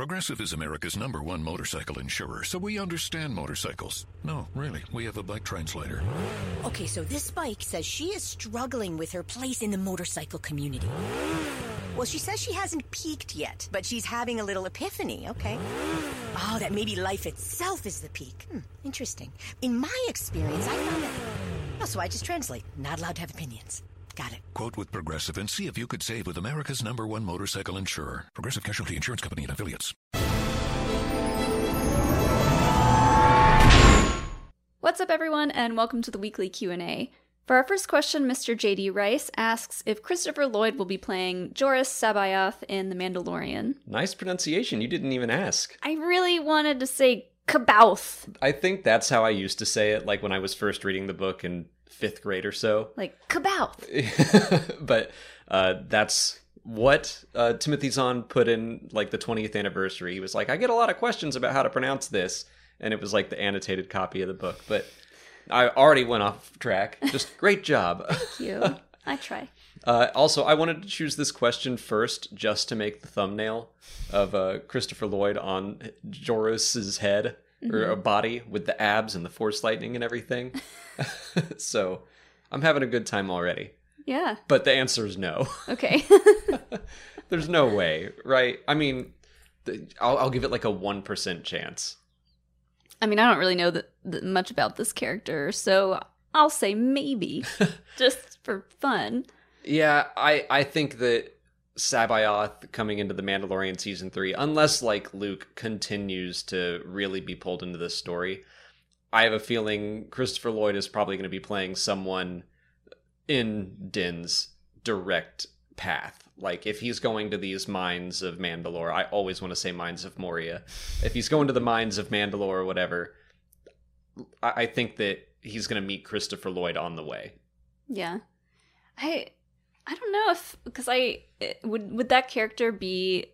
Progressive is America's number one motorcycle insurer, so we understand motorcycles. No, really, we have a bike translator. Okay, so this bike says she is struggling with her place in the motorcycle community. Well, she says she hasn't peaked yet, but she's having a little epiphany, okay? Oh, that maybe life itself is the peak. Hmm, interesting. In my experience, I found that. Oh, so I just translate. Not allowed to have opinions. Got it. Quote with Progressive and see if you could save with America's number one motorcycle insurer, Progressive Casualty Insurance Company and affiliates. What's up everyone and welcome to the weekly Q&A. For our first question, Mr. JD Rice asks if Christopher Lloyd will be playing Joruus C'Baoth in The Mandalorian. Nice pronunciation. You didn't even ask. I really wanted to say Kabouth, I think that's how I used to say it, like when I was first reading the book in fifth grade or so. like Kabouth. but uh, that's what uh, Timothy Zahn put in like the 20th anniversary. He was like, I get a lot of questions about how to pronounce this. And it was like the annotated copy of the book. But I already went off track. Just great job. Thank you. I try. Uh, also, I wanted to choose this question first just to make the thumbnail of uh, Christopher Lloyd on Joruus's head or a mm-hmm. body with the abs and the force lightning and everything. so I'm having a good time already. Yeah. But the answer is no. Okay. There's no way, right? I mean, I'll, I'll give it like a 1% chance. I mean, I don't really know that, that much about this character, so I'll say maybe, just for fun. Yeah, I, I think that C'Baoth coming into the Mandalorian season three, unless like Luke continues to really be pulled into this story, I have a feeling Christopher Lloyd is probably going to be playing someone in Din's direct path. Like if he's going to these mines of Mandalore, I always want to say mines of Moria. If he's going to the mines of Mandalore or whatever, I, I think that he's going to meet Christopher Lloyd on the way. Yeah. I I don't know if because I would would that character be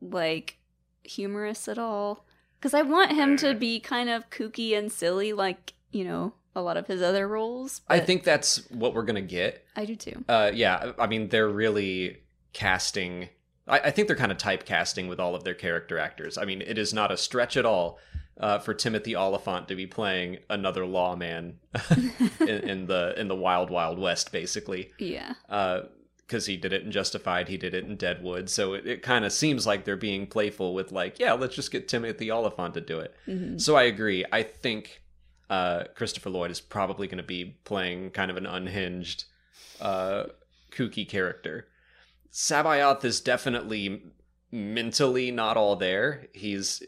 like humorous at all? Because I want him to be kind of kooky and silly, like you know a lot of his other roles. I think that's what we're going to get. I do too. Uh, yeah, I mean, they're really casting. I, I think they're kind of typecasting with all of their character actors. I mean, it is not a stretch at all uh, for Timothy Olyphant to be playing another lawman in, in the in the Wild Wild West, basically. Yeah. Because he did it in Justified, he did it in Deadwood, so it, it kind of seems like they're being playful with like, yeah, let's just get Timothy Olyphant to do it. So I agree. I think uh, Christopher Lloyd is probably going to be playing kind of an unhinged, uh, kooky character. C'Baoth is definitely mentally not all there. He's,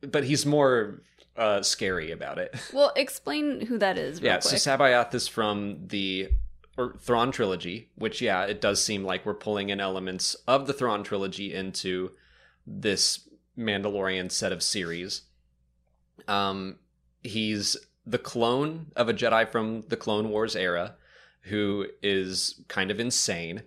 but he's more uh, scary about it. Well, explain who that is. Real yeah, quick. so C'Baoth is from the or Thrawn trilogy, which yeah, it does seem like we're pulling in elements of the Thrawn trilogy into this Mandalorian set of series. Um, he's the clone of a Jedi from the Clone Wars era, who is kind of insane,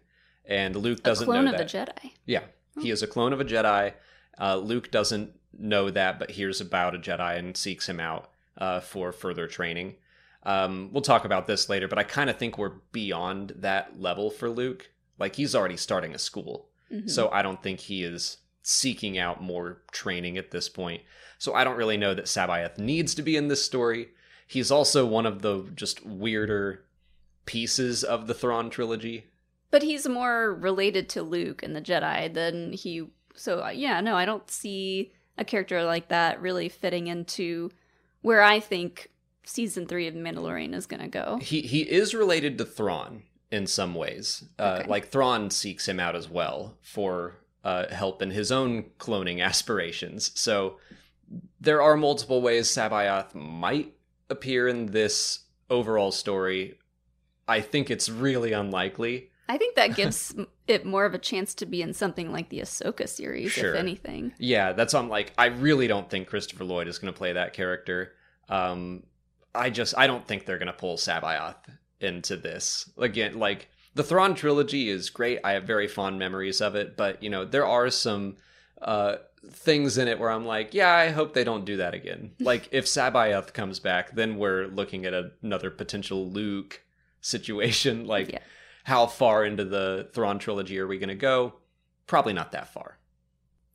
and Luke doesn't clone know of that. the Jedi. Yeah, he is a clone of a Jedi. Uh, Luke doesn't know that, but hears about a Jedi and seeks him out uh, for further training. Um, we'll talk about this later, but I kind of think we're beyond that level for Luke. Like he's already starting a school, Mhm. so I don't think he is seeking out more training at this point. So I don't really know that C'Baoth needs to be in this story. He's also one of the just weirder pieces of the Thrawn trilogy. But he's more related to Luke and the Jedi than he. So uh, yeah, no, I don't see a character like that really fitting into where I think season three of Mandalorian is going to go. He he is related to Thrawn in some ways. Uh, Like Thrawn seeks him out as well for uh, help in his own cloning aspirations. So there are multiple ways C'Baoth might appear in this overall story. I think it's really unlikely. I think that gives it more of a chance to be in something like the Ahsoka series, Sure. if anything. Yeah, that's on like I really don't think Christopher Lloyd is going to play that character. Um I just I don't think they're going to pull C'Baoth into this. Again, like the Thrawn trilogy is great. I have very fond memories of it, but you know, there are some uh things in it where I'm like, yeah, I hope they don't do that again. like if C'Baoth comes back, then we're looking at another potential Luke situation like Yeah. How far into the Thrawn trilogy are we going to go? Probably not that far.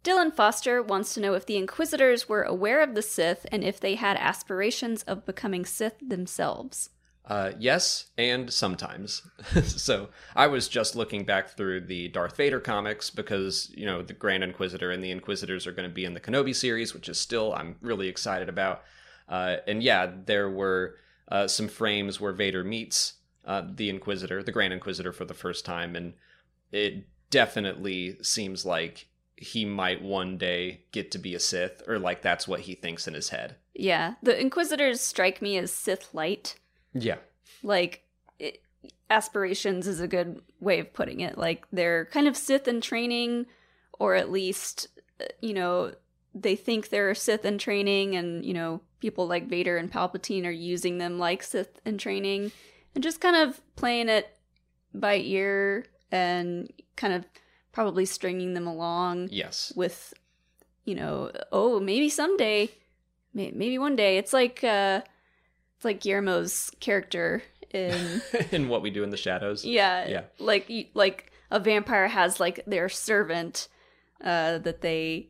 Dylan Foster wants to know if the Inquisitors were aware of the Sith and if they had aspirations of becoming Sith themselves. Uh, yes, and sometimes. so I was just looking back through the Darth Vader comics because you know the Grand Inquisitor and the Inquisitors are going to be in the Kenobi series, which is still I'm really excited about. Uh, and yeah, there were uh, some frames where Vader meets uh, the Inquisitor, the Grand Inquisitor, for the first time, and it definitely seems like he might one day get to be a Sith, or like that's what he thinks in his head. Yeah, the Inquisitors strike me as Sith light. Yeah. Like, it, aspirations is a good way of putting it. Like, they're kind of Sith in training, or at least, uh, you know, they think they're Sith in training, and, you know, people like Vader and Palpatine are using them like Sith in training, and just kind of playing it by ear and kind of probably stringing them along Yes. with you know oh maybe someday may- maybe one day it's like uh it's like guillermo's character in in what we do in the shadows. yeah Yeah. like like a vampire has like their servant uh that they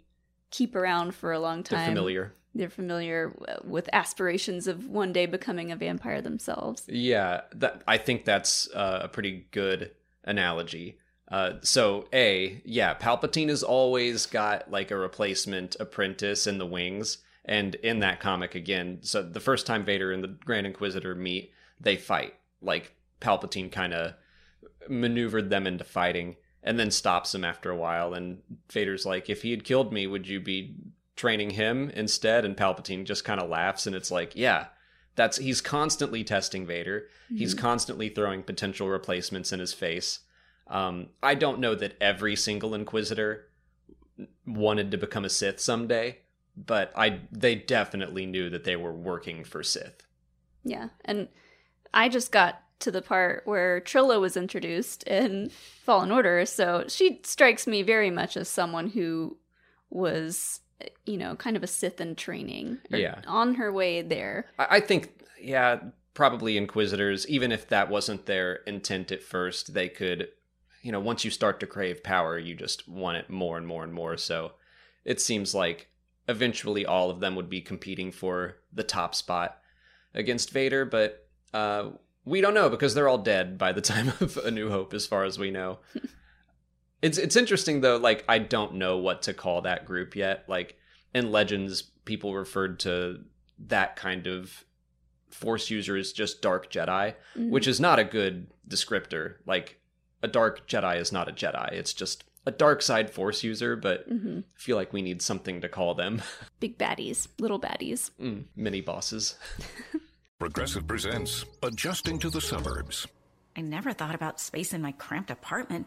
keep around for a long They're time familiar. They're familiar with aspirations of one day becoming a vampire themselves Yeah, that I think that's uh, a pretty good analogy. Uh, so a yeah, Palpatine has always got like a replacement apprentice in the wings, and in that comic again, so the first time Vader and the Grand Inquisitor meet, they fight. Like Palpatine kind of maneuvered them into fighting, and then stops them after a while. And Vader's like, "If he had killed me, would you be training him instead?" And Palpatine just kind of laughs, and it's like, "Yeah." That's he's constantly testing Vader. He's constantly throwing potential replacements in his face. Um, I don't know that every single Inquisitor wanted to become a Sith someday, but I they definitely knew that they were working for Sith. Yeah, and I just got to the part where Trilla was introduced in Fallen Order, so she strikes me very much as someone who was, you know, kind of a Sith in training. Yeah. on her way there. I, I think, yeah, probably Inquisitors, even if that wasn't their intent at first, they could, you know, once you start to crave power, you just want it more and more and more. So it seems like eventually all of them would be competing for the top spot against Vader, but uh, we don't know because they're all dead by the time of A New Hope, as far as we know. it's it's interesting though. Like I don't know what to call that group yet. Like in Legends, people referred to that kind of Force user as just Dark Jedi, Mhm. which is not a good descriptor. Like a Dark Jedi is not a Jedi. It's just a dark side Force user. But Mhm. I feel like we need something to call them big baddies, little baddies. mm, mini bosses. Progressive presents Adjusting to the Suburbs. I never thought about space in my cramped apartment,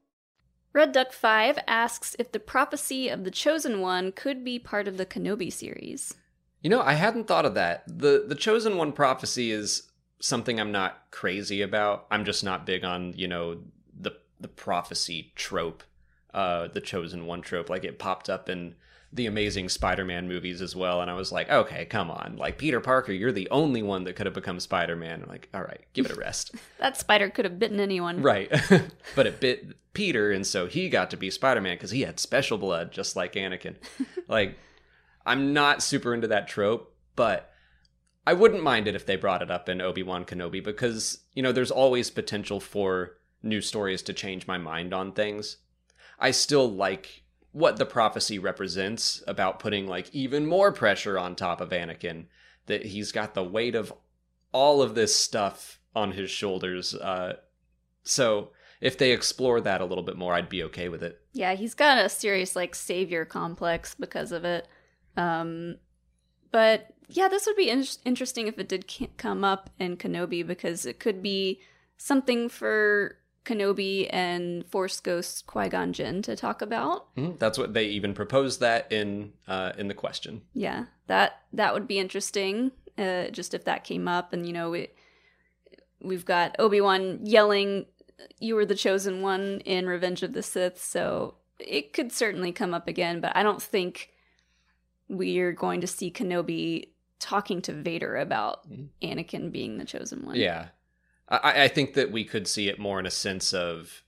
Red Duck 5 asks if the prophecy of the Chosen One could be part of the Kenobi series. You know, I hadn't thought of that. The the chosen one prophecy is something I'm not crazy about. I'm just not big on, you know, the the prophecy trope, uh the chosen one trope. Like it popped up in the amazing Spider-Man movies as well and I was like, "Okay, come on. Like Peter Parker, you're the only one that could have become Spider-Man." I'm like, "All right, give it a rest." That spider could have bitten anyone. right. but it bit Peter and so he got to be Spider-Man cuz he had special blood just like Anakin. like I'm not super into that trope, but I wouldn't mind it if they brought it up in Obi-Wan Kenobi because, you know, there's always potential for new stories to change my mind on things. I still like what the prophecy represents about putting like even more pressure on top of Anakin. That he's got the weight of all of this stuff on his shoulders. Uh, so if they explore that a little bit more, I'd be okay with it. Yeah, he's got a serious like savior complex because of it. Um, but yeah, this would be in- interesting if it did come up in Kenobi because it could be something for Kenobi and Force Ghost Qui Gon Jinn to talk about. Mhm. That's what they even proposed that in uh, in the question. Yeah, that that would be interesting. Uh, just if that came up, and you know, we, we've got Obi Wan yelling, "You were the chosen one" in Revenge of the Sith, so it could certainly come up again. But I don't think we're going to see Kenobi talking to Vader about Anakin being the chosen one. Yeah. I, I think that we could see it more in a sense of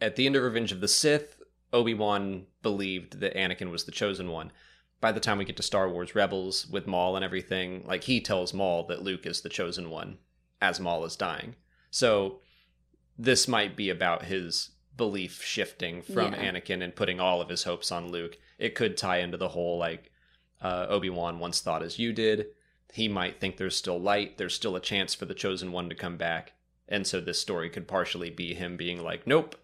at the end of Revenge of the Sith, Obi Wan believed that Anakin was the chosen one. By the time we get to Star Wars Rebels with Maul and everything, like he tells Maul that Luke is the chosen one as Maul is dying. So this might be about his belief shifting from Yeah. Anakin and putting all of his hopes on Luke. It could tie into the whole like uh, Obi Wan once thought as you did. He might think there's still light, there's still a chance for the chosen one to come back. And so this story could partially be him being like, nope,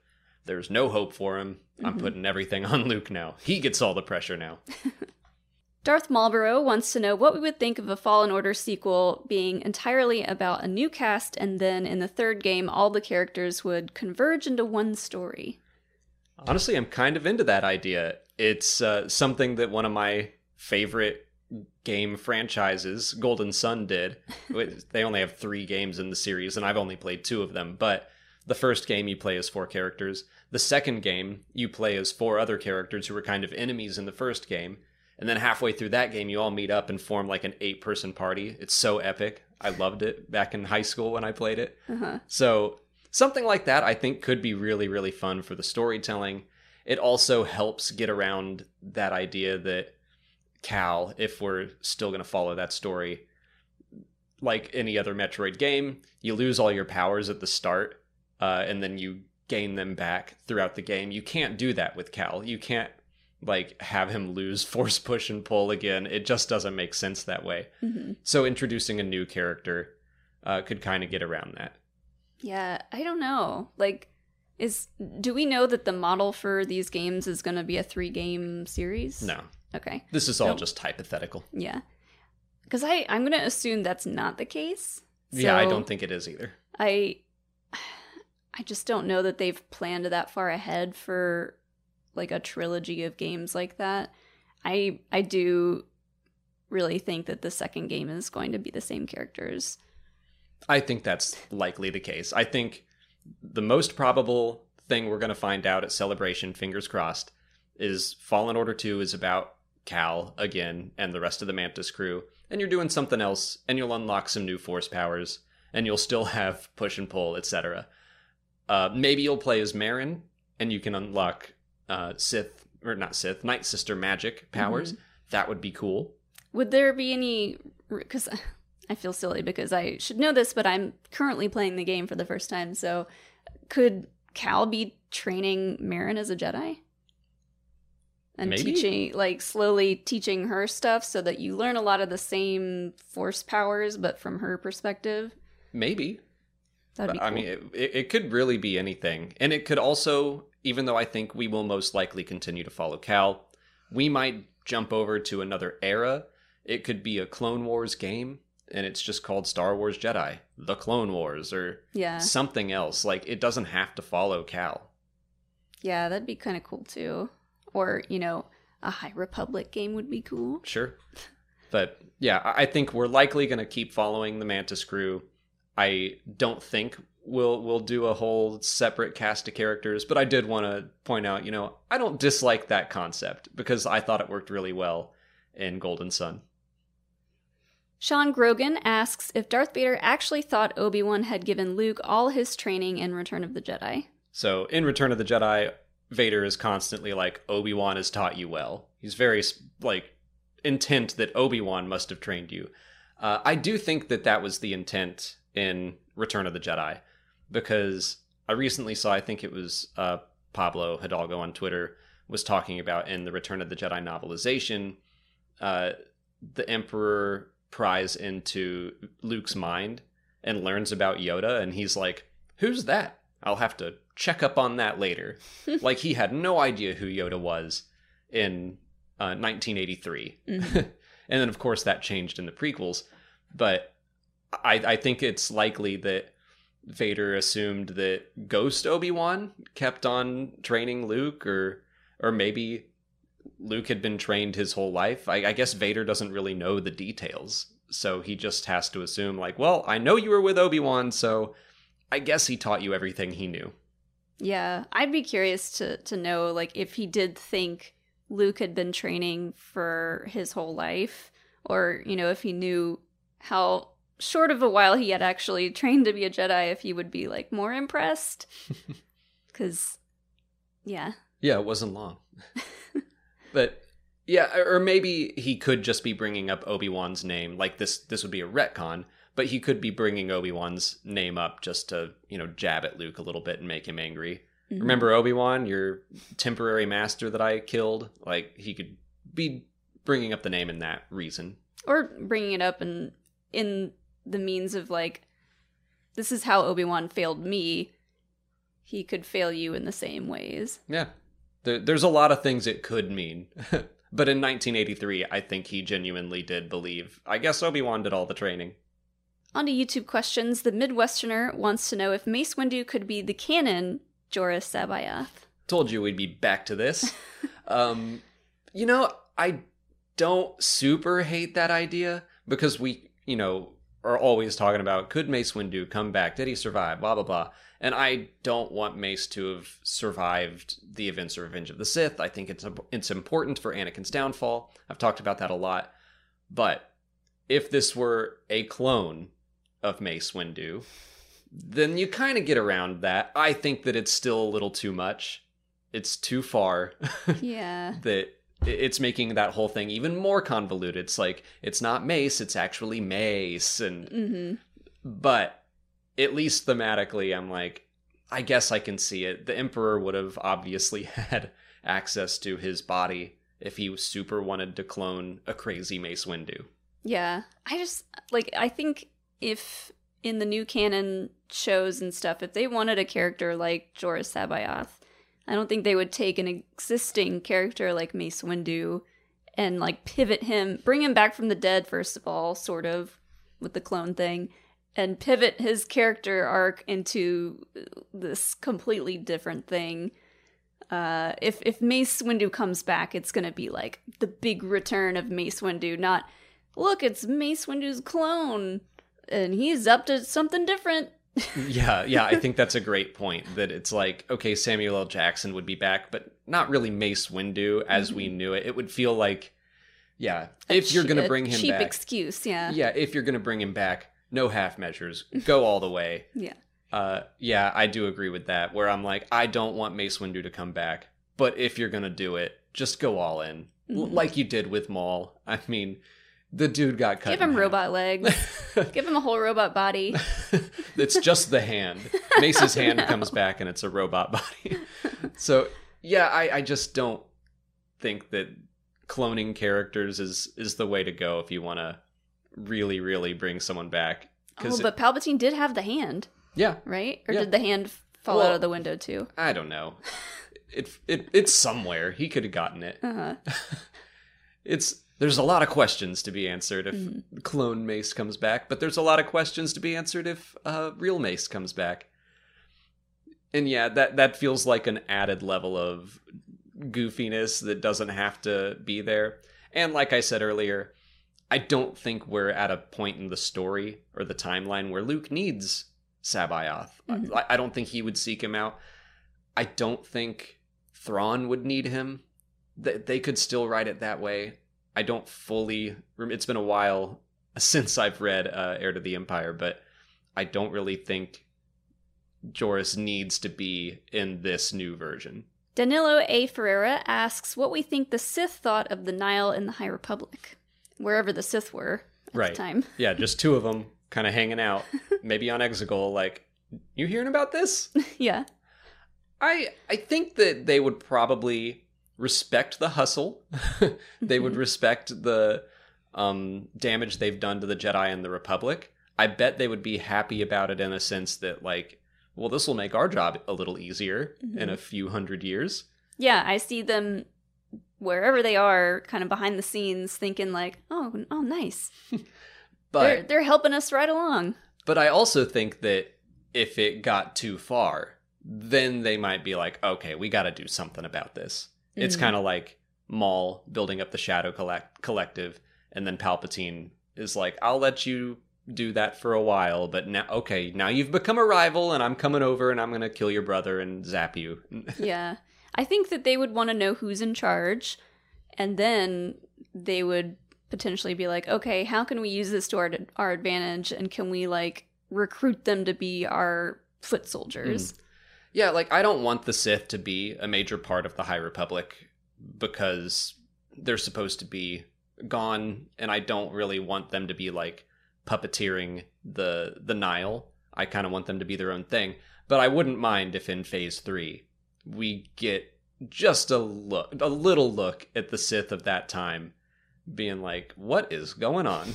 there's no hope for him. I'm Mhm. putting everything on Luke now. He gets all the pressure now. Darth Marlborough wants to know what we would think of a Fallen Order sequel being entirely about a new cast, and then in the third game, all the characters would converge into one story. Honestly, I'm kind of into that idea. It's uh, something that one of my favorite game franchises, Golden Sun, did. they only have three games in the series, and I've only played two of them. But the first game, you play as four characters. The second game, you play as four other characters who were kind of enemies in the first game. And then halfway through that game, you all meet up and form like an eight person party. It's so epic. I loved it back in high school when I played it. Uh-huh. So something like that I think could be really, really fun for the storytelling. It also helps get around that idea that Cal, if we're still going to follow that story, like any other Metroid game, you lose all your powers at the start, uh, and then you gain them back throughout the game. You can't do that with Cal. You can't like have him lose force push and pull again. It just doesn't make sense that way. hmm So introducing a new character uh, could kind of get around that. Yeah, I don't know. Like, is do we know that the model for these games is going to be a three game series? No, Okay. this is all Nope. just hypothetical. Yeah. Because I I'm going to assume that's not the case. yeah, I don't think it is either. I I just don't know that they've planned that far ahead for like a trilogy of games like that. I I do really think that the second game is going to be the same characters. I think that's likely the case. I think the most probable thing we're going to find out at Celebration, fingers crossed, is Fallen Order 2 is about Cal again and the rest of the Mantis crew, and you're doing something else, and you'll unlock some new force powers, and you'll still have push and pull, etc. Uh, maybe you'll play as Merrin, and you can unlock uh, Sith, or not Sith, Night Sister magic powers. That would be cool. Would there be any cuz I feel silly because I should know this but I'm currently playing the game for the first time. So could Cal be training Merrin as a Jedi? And Maybe. teaching like slowly teaching her stuff so that you learn a lot of the same force powers but from her perspective. Maybe. That'd be But, cool. I mean, it, it it could really be anything. And it could also, even though I think we will most likely continue to follow Cal, we might jump over to another era. It could be a Clone Wars game, and it's just called Star Wars Jedi, The Clone Wars, or yeah. something else. Like, it doesn't have to follow Cal. Yeah, that'd be kind of cool too. Or, you know, a High Republic game would be cool. Sure. But yeah, I think we're likely going to keep following the Mantis crew. I don't think we'll we'll do a whole separate cast of characters, but I did want to point out, you know, I don't dislike that concept because I thought it worked really well in Golden Sun. Sean Grogan asks if Darth Vader actually thought Obi Wan had given Luke all his training in Return of the Jedi. So in Return of the Jedi, Vader is constantly like Obi Wan has taught you well. He's very like intent that Obi Wan must have trained you. Uh, I do think that that was the intent in Return of the Jedi because I recently saw, I think it was uh, Pablo Hidalgo on Twitter was talking about in the Return of the Jedi novelization, uh, the Emperor pries into Luke's mind and learns about Yoda, and he's like, "Who's that? I'll have to check up on that later." like he had no idea who Yoda was in uh, 1983, and then of course that changed in the prequels. But I, I think it's likely that Vader assumed that Ghost Obi Wan kept on training Luke, or or maybe Luke had been trained his whole life. I, I guess Vader doesn't really know the details, so he just has to assume, like, well, I know you were with Obi Wan, so I guess he taught you everything he knew. Yeah, I'd be curious to to know like if he did think Luke had been training for his whole life or, you know, if he knew how short of a while he had actually trained to be a Jedi if he would be like more impressed. Cuz yeah. Yeah, it wasn't long. but yeah, or maybe he could just be bringing up Obi-Wan's name. Like this this would be a retcon, but he could be bringing Obi-Wan's name up just to, you know, jab at Luke a little bit and make him angry. Mhm. Remember Obi-Wan, your temporary master that I killed? Like he could be bringing up the name in that reason. or bringing it up and in the means of like this is how Obi-Wan failed me. He could fail you in the same ways. Yeah. There, there's a lot of things it could mean. but in 1983, I think he genuinely did believe. I guess Obi-Wan did all the training. On to YouTube questions. The Midwesterner wants to know if Mace Windu could be the canon Joruus C'Baoth. Told you we'd be back to this. um, you know, I don't super hate that idea because we, you know, are always talking about could Mace Windu come back? Did he survive? Blah blah blah. And I don't want Mace to have survived the events of Revenge of the Sith. I think it's it's important for Anakin's downfall. I've talked about that a lot. But if this were a clone of Mace Windu, then you kind of get around that. I think that it's still a little too much. It's too far Yeah. that it's making that whole thing even more convoluted. It's like it's not Mace, it's actually Mace and hmm but at least thematically I'm like I guess I can see it. The emperor would have obviously had access to his body if he super wanted to clone a crazy Mace Windu. Yeah. I just like I think if in the new canon shows and stuff, if they wanted a character like Joruus C'Baoth, I don't think they would take an existing character like Mace Windu and like pivot him, bring him back from the dead first of all, sort of with the clone thing, and pivot his character arc into this completely different thing. Uh, if if Mace Windu comes back, it's gonna be like the big return of Mace Windu, not look, it's Mace Windu's clone, and he's up to something different. yeah, yeah, I think that's a great point. That it's like, okay, Samuel L. Jackson would be back, but not really Mace Windu as we knew it. It would feel like, yeah, A if you're gonna bring him cheap back, excuse, yeah, yeah, if you're gonna bring him back, no half measures, go all the way. yeah, Uh, yeah, I do agree with that. Where I'm like, I don't want Mace Windu to come back, but if you're gonna do it, just go all in, Mhm. like you did with Maul. I mean, the dude got cut. Give him robot legs. Give him a whole robot body. it's just the hand. Mace's hand No. comes back and it's a robot body. So yeah, I, I just don't think that cloning characters is is the way to go if you want to really really bring someone back. Oh, but Palpatine did have the hand, yeah, right? Or Yeah. did the hand fall Well- out of the window too? I don't know. It it it's somewhere. He could have gotten it. Uh-huh. It's there's a lot of questions to be answered if Mm-hmm. clone Mace comes back, but there's a lot of questions to be answered if uh, real Mace comes back. And yeah, that that feels like an added level of goofiness that doesn't have to be there. And like I said earlier, I don't think we're at a point in the story or the timeline where Luke needs C'Baoth. Mhm. I, I don't think he would seek him out. I don't think Thrawn would need him. They, they could still write it that way. I don't fully. It's been a while since I've read uh, Heir to the Empire, but I don't really think Joruus needs to be in this new version. Danilo A. Ferreira asks what we think the Sith thought of the Nihil in the High Republic, wherever the Sith were at Right. the time. Yeah, just two of them kind of hanging out, maybe on Exegol. Like, you hearing about this? yeah. I I think that they would probably respect the hustle. they would Mhm. respect the um, damage they've done to the Jedi and the Republic. I bet they would be happy about it in a sense that, like, well, this will make our job a little easier in Mhm. a few hundred years. Yeah, I see them wherever they are, kind of behind the scenes, thinking like, "Oh, oh, nice. But they're they're helping us right along." But I also think that if it got too far, then they might be like, okay, we got to do something about this. It's Mhm. kind of like Maul building up the Shadow collect- Collective, and then Palpatine is like, I'll let you do that for a while, but now, okay, now you've become a rival, and I'm coming over and I'm going to kill your brother and zap you. yeah. I think that they would want to know who's in charge, and then they would potentially be like, okay, how can we use this to our, our advantage, and can we like recruit them to be our foot soldiers? Yeah, like I don't want the Sith to be a major part of the High Republic because they're supposed to be gone and I don't really want them to be like puppeteering the the Nihil. I kind of want them to be their own thing, but I wouldn't mind if in phase 3 we get just a look a little look at the Sith of that time being like what is going on?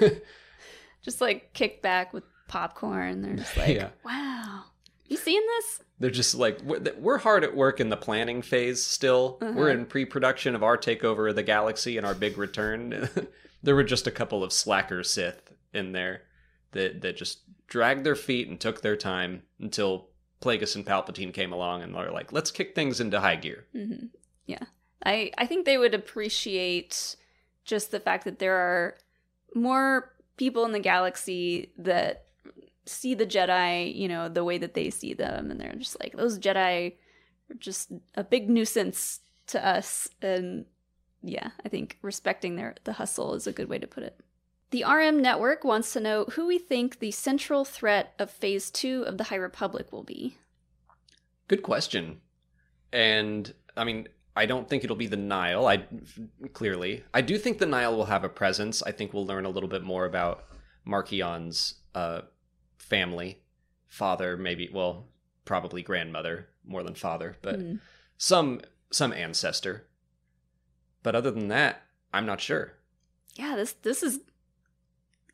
Just like kick back with popcorn. They're just like, Yeah. wow, you seeing this? They're just like we're, we're hard at work in the planning phase still. Uh-huh. We're in pre-production of our takeover of the galaxy and our big return. there were just a couple of slacker Sith in there that that just dragged their feet and took their time until Plagueis and Palpatine came along and they're like, "Let's kick things into high gear." hmm Yeah, I I think they would appreciate just the fact that there are more people in the galaxy that see the Jedi, you know, the way that they see them, and they're just like those Jedi are just a big nuisance to us. And yeah, I think respecting their the hustle is a good way to put it. The RM network wants to know who we think the central threat of Phase Two of the High Republic will be. Good question. And I mean, I don't think it'll be the Nihil. I clearly, I do think the Nihil will have a presence. I think we'll learn a little bit more about Marchion's uh, family, father, maybe, well, probably grandmother more than father, but Hmm. some some ancestor. But other than that, I'm not sure. yeah this this is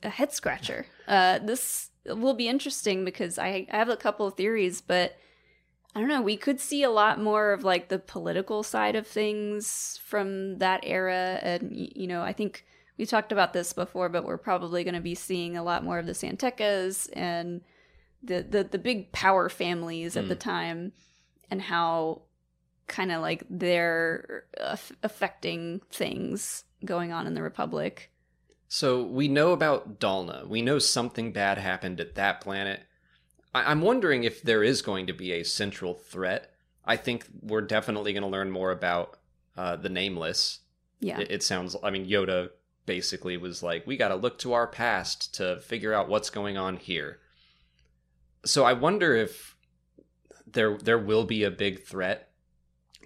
a head scratcher uh this will be interesting because i i have a couple of theories but i don't know we could see a lot more of like the political side of things from that era and you know i think we talked about this before but we're probably going to be seeing a lot more of the San Tekkas and the the, the big power families at the time and how kind of like they're aff- affecting things going on in the republic So we know about Dalna. We know something bad happened at that planet. I- I'm wondering if there is going to be a central threat. I think we're definitely going to learn more about uh, the Nameless. yeah It, it sounds. I mean, Yoda basically was like, "We got to look to our past to figure out what's going on here." So I wonder if there there will be a big threat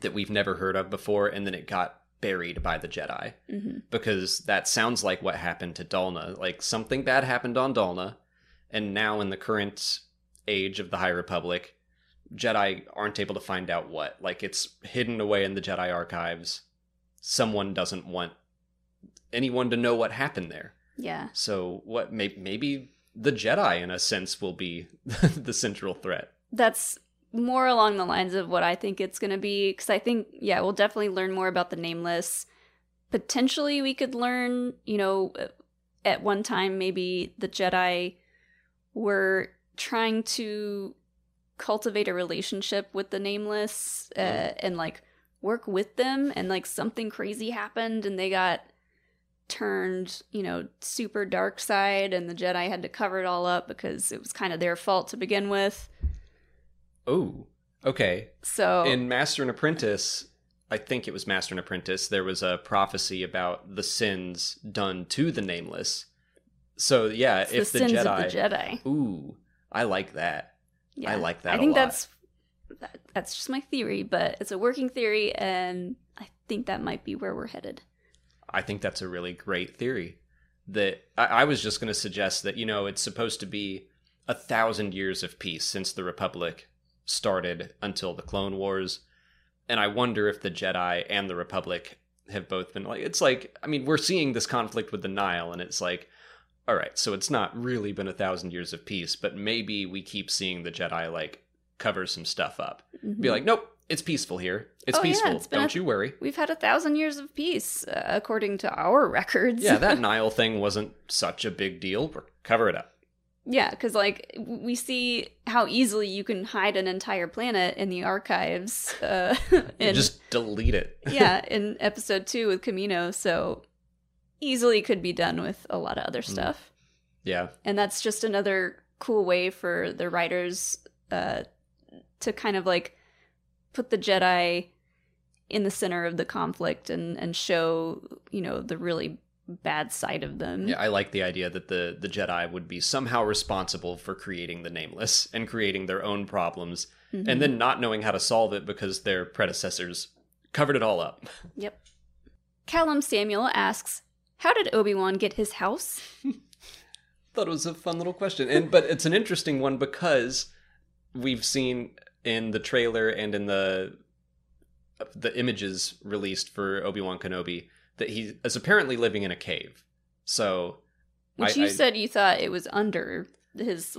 that we've never heard of before, and then it got buried by the Jedi hmm because that sounds like what happened to Dalna. Like something bad happened on Dalna, and now in the current age of the High Republic, Jedi aren't able to find out what. Like it's hidden away in the Jedi archives. Someone doesn't want anyone to know what happened there. yeah So what? May- maybe the Jedi, in a sense, will be the central threat. that's more along the lines of what i think it's going to be because i think yeah we'll definitely learn more about the nameless potentially we could learn you know at one time maybe the jedi were trying to cultivate a relationship with the nameless uh, and like work with them and like something crazy happened and they got turned you know super dark side and the jedi had to cover it all up because it was kind of their fault to begin with Oh, okay. so in Master and Apprentice, I think it was Master and Apprentice, there was a prophecy about the sins done to the Nameless. So yeah, it's if the, the, sins Jedi, of the jedi ooh, I like that. yeah. I like that I think lot. that's that, that's just my theory but it's a working theory and i think that might be where we're headed I think that's a really great theory. That I, I was just going to suggest that you know it's supposed to be a thousand years of peace since the Republic started until the Clone Wars. and I wonder if the Jedi and the Republic have both been like it's like I mean we're seeing this conflict with the Nihil and it's like all right so it's not really been a thousand years of peace but maybe we keep seeing the Jedi like cover some stuff up be mm-hmm. like nope it's peaceful here it's. Oh, peaceful it's been don't you worry We've had a thousand years of peace, uh, according to our records. yeah that Nihil thing wasn't such a big deal we're cover it up Yeah, because like we see how easily you can hide an entire planet in the archives. Uh, in, just delete it yeah, in episode two with Camino, so easily could be done with a lot of Mm. other stuff. yeah And that's just another cool way for the writers uh, to kind of like put the Jedi in the center of the conflict and and show you know the really bad side of them. Yeah, I like the idea that the the Jedi would be somehow responsible for creating the nameless and creating their own problems Mhm. and then not knowing how to solve it because their predecessors covered it all up. Yep. Callum Samuel asks, "How did Obi Wan get his house?" Thought it was a fun little question. And but it's an interesting one because we've seen in the trailer and in the the images released for Obi-Wan Kenobi that he is apparently living in a cave. So Which I- you I- said you thought it was under his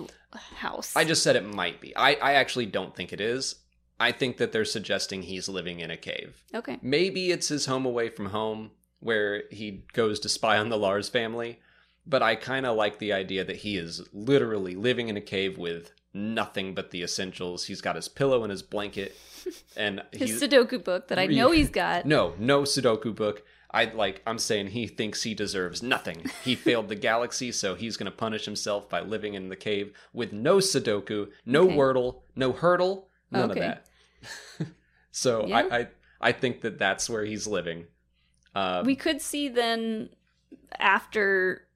house. I just said it might be. I, I actually don't think it is. I think that they're suggesting he's living in a cave. okay. Maybe it's his home away from home where he goes to spy on the Lars family. But I kind of like the idea that he is literally living in a cave with nothing but the essentials. He's got his pillow and his blanket, and His Sudoku book that I know he's got. no, no Sudoku book. I like. I'm saying he thinks he deserves nothing. He failed the galaxy, so he's going to punish himself by living in the cave with no Sudoku, no Okay. Wordle, no hurdle, none Okay. of that. so Yeah. I, I, I think that that's where he's living. Uh, we could see then after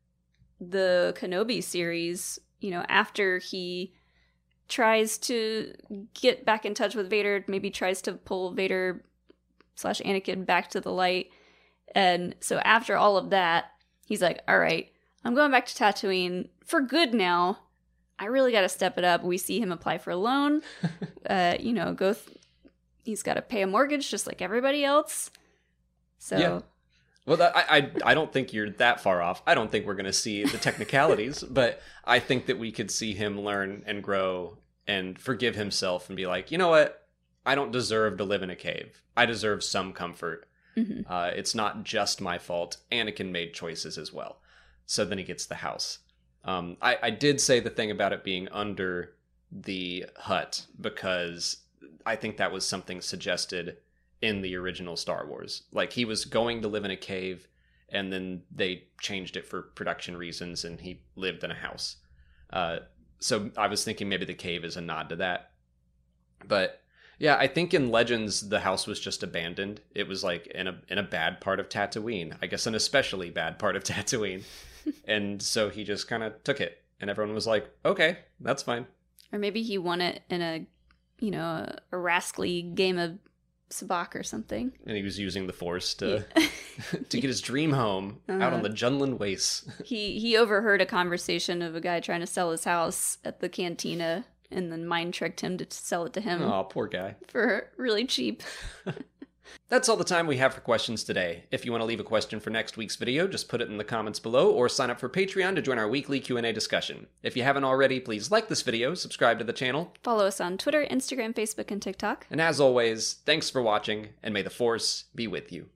the Kenobi series, you know, after he tries to get back in touch with Vader, maybe tries to pull Vader slash Anakin back to the light. And so after all of that, he's like, all right, I'm going back to Tatooine for good now. I really got to step it up. We see him apply for a loan. uh, you know, go. Th- he's got to pay a mortgage just like everybody else. So Yeah. Well, that, I, I I don't think you're that far off. I don't think we're going to see the technicalities, but I think that we could see him learn and grow and forgive himself and be like, you know what? I don't deserve to live in a cave. I deserve some comfort. Mhm. Uh, it's not just my fault. Anakin made choices as well. So then he gets the house. Um, I, I did say the thing about it being under the hut because I think that was something suggested in the original Star Wars. Like he was going to live in a cave and then they changed it for production reasons and he lived in a house. Uh, so I was thinking maybe the cave is a nod to that. But yeah, I think in Legends the house was just abandoned. It was like in a in a bad part of Tatooine. I guess an especially bad part of Tatooine. and so he just kind of took it and everyone was like, "Okay, that's fine." Or maybe he won it in a, you know, a, a rascally game of sabacc or something. And he was using the force to to get his dream home out Uh-huh. on the Jundland Wastes. he he overheard a conversation of a guy trying to sell his house at the cantina, and then mind tricked him to sell it to him Oh, poor guy. for really cheap. That's all the time we have for questions today. If you want to leave a question for next week's video, just put it in the comments below or sign up for Patreon to join our weekly Q&A discussion. If you haven't already, please like this video, subscribe to the channel, Follow us on Twitter, Instagram, Facebook, and TikTok. and as always, thanks for watching and may the force be with you.